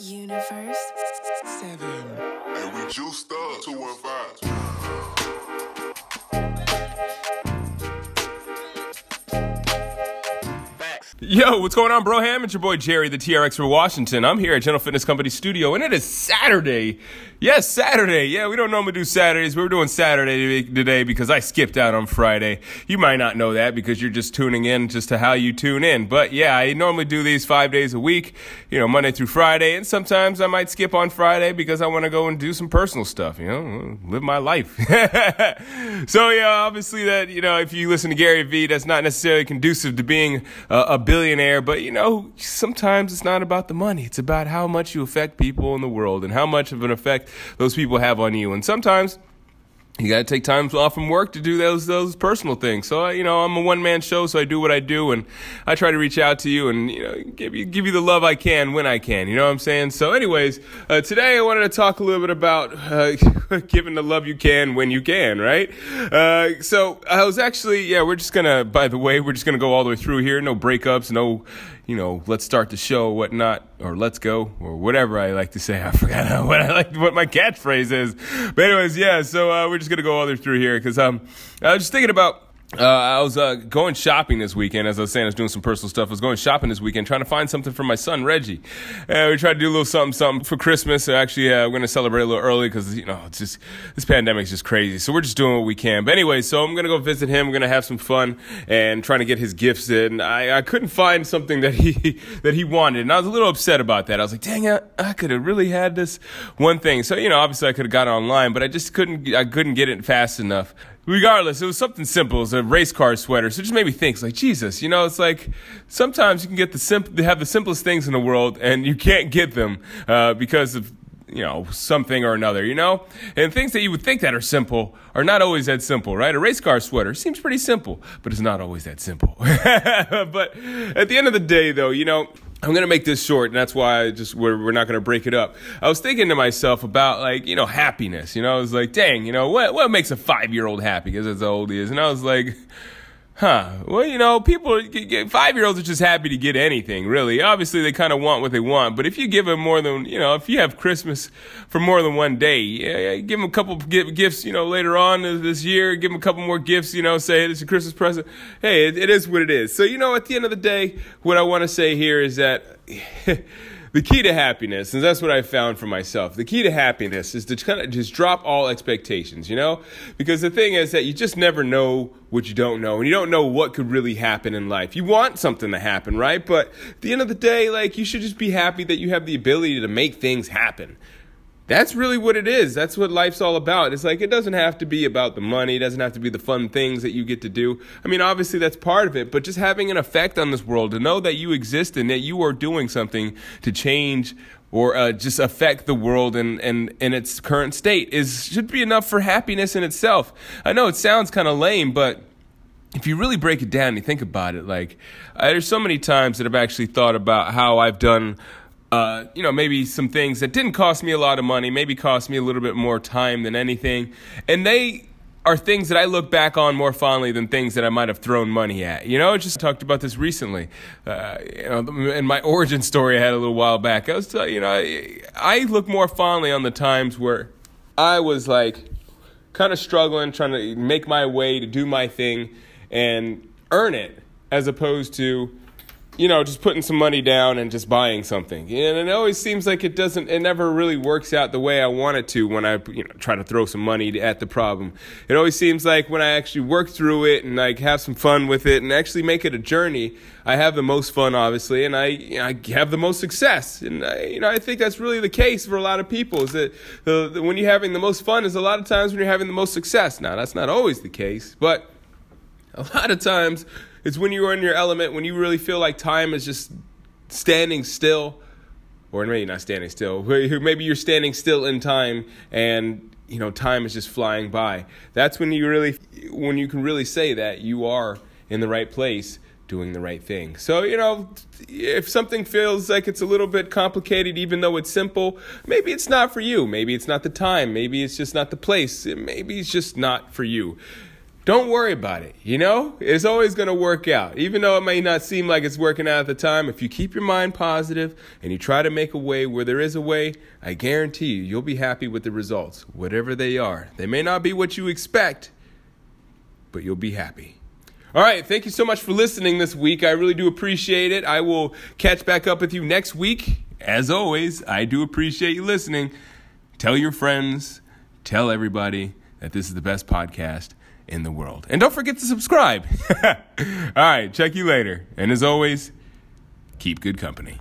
Universe. Seven. And we juiced up 215. Yo, what's going on, bro? Ham? It's your boy Jerry, the TRX for Washington. I'm here at General Fitness Company Studio, and it is Saturday. Yes, Saturday. Yeah, we don't normally do Saturdays. We're doing Saturday today because I skipped out on Friday. You might not know that because you're just tuning in just to how you tune in. But yeah, I normally do these five days a week, you know, Monday through Friday, and sometimes I might skip on Friday because I want to go and do some personal stuff, you know, live my life. so yeah, obviously that, you know, if you listen to Gary Vee, that's not necessarily conducive to being a, a billionaire, but you know, sometimes it's not about the money. It's about how much you affect people in the world and how much of an effect those people have on you. And sometimes you got to take time off from work to do those those personal things. So you know, I'm a one man show, so I do what I do, and I try to reach out to you and you know give you give you the love I can when I can. You know what I'm saying? So, anyways, uh, today I wanted to talk a little bit about uh, giving the love you can when you can, right? Uh, so I was actually, yeah, we're just gonna. By the way, we're just gonna go all the way through here. No breakups, no you know, let's start the show, whatnot, or let's go, or whatever I like to say. I forgot what I like, what my catchphrase is. But anyways, yeah. So uh, we're just gonna go all the way through here because um, I was just thinking about. Uh, I was uh, going shopping this weekend. As I was saying, I was doing some personal stuff. I was going shopping this weekend, trying to find something for my son Reggie. Uh, we tried to do a little something, something for Christmas. So actually, uh, we're going to celebrate a little early because you know it's just this pandemic is just crazy. So we're just doing what we can. But anyway, so I'm going to go visit him. We're going to have some fun and trying to get his gifts in. I, I couldn't find something that he that he wanted, and I was a little upset about that. I was like, dang it, I could have really had this one thing. So you know, obviously I could have got it online, but I just couldn't. I couldn't get it fast enough regardless, it was something simple. It was a race car sweater. So it just made me think, it's like, Jesus, you know, it's like sometimes you can get the simp- they have the simplest things in the world and you can't get them uh, because of, you know, something or another, you know? And things that you would think that are simple are not always that simple, right? A race car sweater seems pretty simple, but it's not always that simple. but at the end of the day, though, you know, I'm gonna make this short, and that's why I just we're, we're not gonna break it up. I was thinking to myself about like you know happiness. You know, I was like, dang, you know what what makes a five year old happy? Because that's how old he is. And I was like, huh. Well, you know, people five year olds are just happy to get anything. Really, obviously they kind of want what they want. But if you give them more than you know, if you have Christmas for more than one day, yeah, give them a couple gifts. You know, later on this year, give them a couple more gifts. You know, say it's a Christmas present. Hey, it, it is what it is. So you know, at the end of the day, what I want to say here is that. the key to happiness, and that's what I found for myself. The key to happiness is to kind of just drop all expectations, you know? Because the thing is that you just never know what you don't know, and you don't know what could really happen in life. You want something to happen, right? But at the end of the day, like, you should just be happy that you have the ability to make things happen. That's really what it is. That's what life's all about. It's like it doesn't have to be about the money, it doesn't have to be the fun things that you get to do. I mean, obviously that's part of it, but just having an effect on this world, to know that you exist and that you are doing something to change or uh, just affect the world in, in, in its current state is should be enough for happiness in itself. I know it sounds kind of lame, but if you really break it down and you think about it, like uh, there's so many times that I've actually thought about how I've done uh, you know, maybe some things that didn't cost me a lot of money, maybe cost me a little bit more time than anything. And they are things that I look back on more fondly than things that I might have thrown money at. You know, I just talked about this recently. Uh, you know, in my origin story I had a little while back, I was, telling you know, I, I look more fondly on the times where I was like kind of struggling, trying to make my way to do my thing and earn it, as opposed to you know, just putting some money down and just buying something. And it always seems like it doesn't, it never really works out the way I want it to when I, you know, try to throw some money at the problem. It always seems like when I actually work through it and like have some fun with it and actually make it a journey, I have the most fun, obviously, and I, you know, I have the most success. And I, you know, I think that's really the case for a lot of people. Is that the, the, when you're having the most fun is a lot of times when you're having the most success. Now, that's not always the case, but a lot of times it's when you're in your element, when you really feel like time is just standing still, or maybe not standing still, maybe you're standing still in time and you know time is just flying by. That's when you really, when you can really say that you are in the right place doing the right thing. So, you know, if something feels like it's a little bit complicated, even though it's simple, maybe it's not for you. Maybe it's not the time. Maybe it's just not the place. Maybe it's just not for you don't worry about it. You know, it's always going to work out. Even though it may not seem like it's working out at the time, if you keep your mind positive and you try to make a way where there is a way, I guarantee you, you'll be happy with the results, whatever they are. They may not be what you expect, but you'll be happy. All right, thank you so much for listening this week. I really do appreciate it. I will catch back up with you next week. As always, I do appreciate you listening. Tell your friends, tell everybody that this is the best podcast in the world. And don't forget to subscribe. All right, check you later. And as always, keep good company.